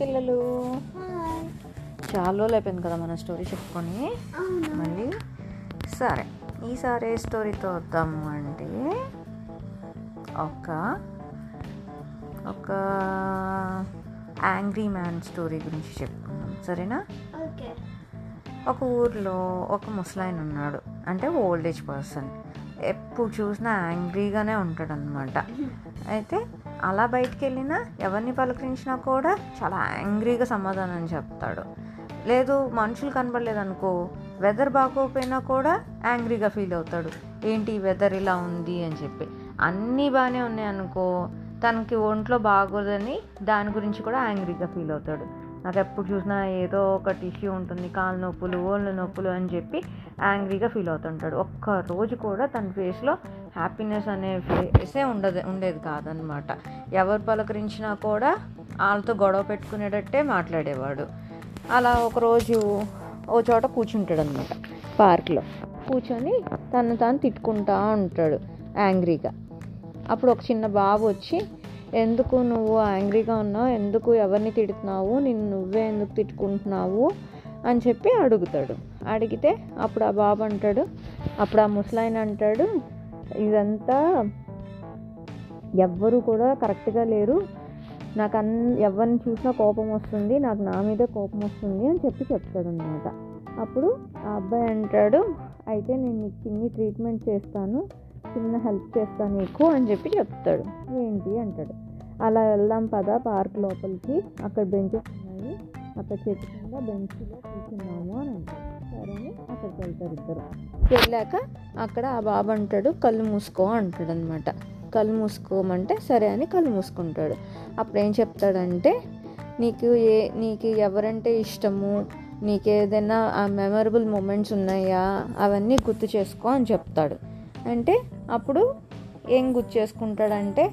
పిల్లలు. చాలా రోజులు అయిపోయింది కదా మన స్టోరీ చెప్పుకొని. మళ్ళీ సరే ఈసారి స్టోరీతో వద్దాము అంటే ఒక ఒక యాంగ్రీ మ్యాన్ స్టోరీ గురించి చెప్పుకుందాం. సరేనా? ఒక ఊర్లో ఒక ముసలాయన ఉన్నాడు. అంటే ఓల్డ్ ఏజ్ పర్సన్. ఎప్పుడు చూసినా యాంగ్రీగానే ఉంటాడు అనమాట అయితే అలా బయటికి వెళ్ళినా ఎవరిని పలకరించినా కూడా చాలా యాంగ్రీగా సమాధానం చెప్తాడు. లేదు మనుషులు కనబడలేదు అనుకో వెదర్ బాగోకపోయినా కూడా యాంగ్రీగా ఫీల్ అవుతాడు. ఏంటి వెదర్ ఇలా ఉంది అని చెప్పి. అన్నీ బాగానే ఉన్నాయి అనుకో తనకి ఒంట్లో బాగోదని దాని గురించి కూడా యాంగ్రీగా ఫీల్ అవుతాడు. నాకు ఎప్పుడు చూసినా ఏదో ఒకటి ఇష్యూ ఉంటుంది కాలు నొప్పులు ఓళ్ళు నొప్పులు అని చెప్పి యాంగ్రీగా ఫీల్ అవుతుంటాడు. ఒక్క రోజు కూడా తన ఫేస్లో హ్యాపీనెస్ అనే ఫేసే ఉండదు ఉండేది కాదనమాట ఎవరు పలకరించినా కూడా వాళ్ళతో గొడవ పెట్టుకునేటట్టే మాట్లాడేవాడు. అలా ఒకరోజు ఓ చోట కూర్చుంటాడు అనమాట పార్క్లో. కూర్చొని తను తాను తిట్టుకుంటా ఉంటాడు యాంగ్రీగా. అప్పుడు ఒక చిన్న బాబు వచ్చి ఎందుకు నువ్వు యాంగ్రీగా ఉన్నావు? ఎందుకు ఎవరిని తిడుతున్నావు? నిన్ను నువ్వే ఎందుకు తిట్టుకుంటున్నావు? అని చెప్పి అడుగుతాడు. అడిగితే అప్పుడు ఆ బాబు అంటాడు అప్పుడు ఆ ముసలాయన అంటాడు ఇదంతా ఎవ్వరు కూడా కరెక్ట్గా లేరు. నాకు అన్ ఎవరిని చూసినా కోపం వస్తుంది నాకు నా మీద కోపం వస్తుంది అని చెప్పి చెప్తాడు అనమాట అప్పుడు ఆ అబ్బాయి అంటాడు అయితే నేను నీకు చిన్ని ట్రీట్మెంట్ చేస్తాను చిన్న హెల్ప్ చేస్తాను నీకు అని చెప్పి చెప్తాడు. ఏంటి? అంటాడు. అలా వెళ్దాం పదా పార్క్ లోపలికి అక్కడ బెంచెస్ ఉన్నాయి అక్కడ చెట్టు కింద బెంచ్లో కూర్చున్నాము అని అంటాడు. అక్కడికి వెళ్తారు ఇద్దరు. వెళ్ళాక అక్కడ ఆ బాబు అంటాడు కళ్ళు మూసుకో అంటాడు అనమాట కళ్ళు మూసుకోమంటే సరే అని కళ్ళు మూసుకుంటాడు. అప్పుడు ఏం చెప్తాడంటే నీకు ఏ నీకు ఎవరంటే ఇష్టము? నీకు ఏదైనా ఆ మెమరబుల్ మూమెంట్స్ ఉన్నాయా? అవన్నీ గుర్తు చేసుకో అని చెప్తాడు. అంటే అప్పుడు ఏం గుర్తు చేసుకుంటాడంటే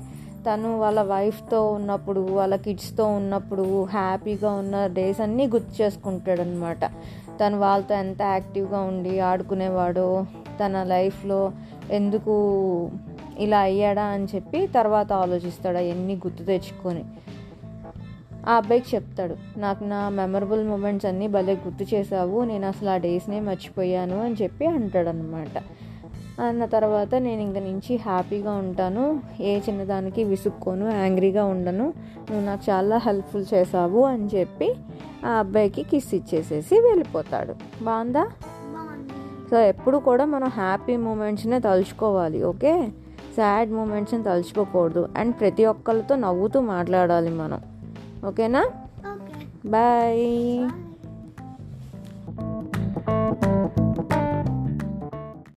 తను వాళ్ళ వైఫ్తో ఉన్నప్పుడు వాళ్ళ కిడ్స్తో ఉన్నప్పుడు హ్యాపీగా ఉన్న డేస్ అన్నీ గుర్తు చేసుకుంటాడనమాట తను వాళ్ళతో ఎంత యాక్టివ్గా ఉండి ఆడుకునేవాడో తన లైఫ్లో ఎందుకు ఇలా అయ్యాడా అని చెప్పి తర్వాత ఆలోచిస్తాడు అవన్నీ గుర్తు తెచ్చుకొని. ఆ అబ్బాయికి చెప్తాడు నాకు నా మెమరబుల్ మూమెంట్స్ అన్నీ భలే గుర్తు చేసావు నేను అసలు ఆ డేస్నే మర్చిపోయాను అని చెప్పి అంటాడనమాట అన్న తర్వాత నేను ఇంక నుంచి హ్యాపీగా ఉంటాను ఏ చిన్నదానికి విసుక్కోను యాంగ్రీగా ఉండను నువ్వు నాకు చాలా హెల్ప్ఫుల్ చేసావు అని చెప్పి ఆ అబ్బాయికి కిస్ ఇచ్చేసేసి వెళ్ళిపోతాడు. బాగుందా? సో ఎప్పుడు కూడా మనం హ్యాపీ మూమెంట్స్నే తలుచుకోవాలి ఓకే? సాడ్ మూమెంట్స్ని తలుచుకోకూడదు. అండ్ ప్రతి ఒక్కరితో నవ్వుతూ మాట్లాడాలి మనం ఓకేనా? ఓకే. బాయ్. బాయ్.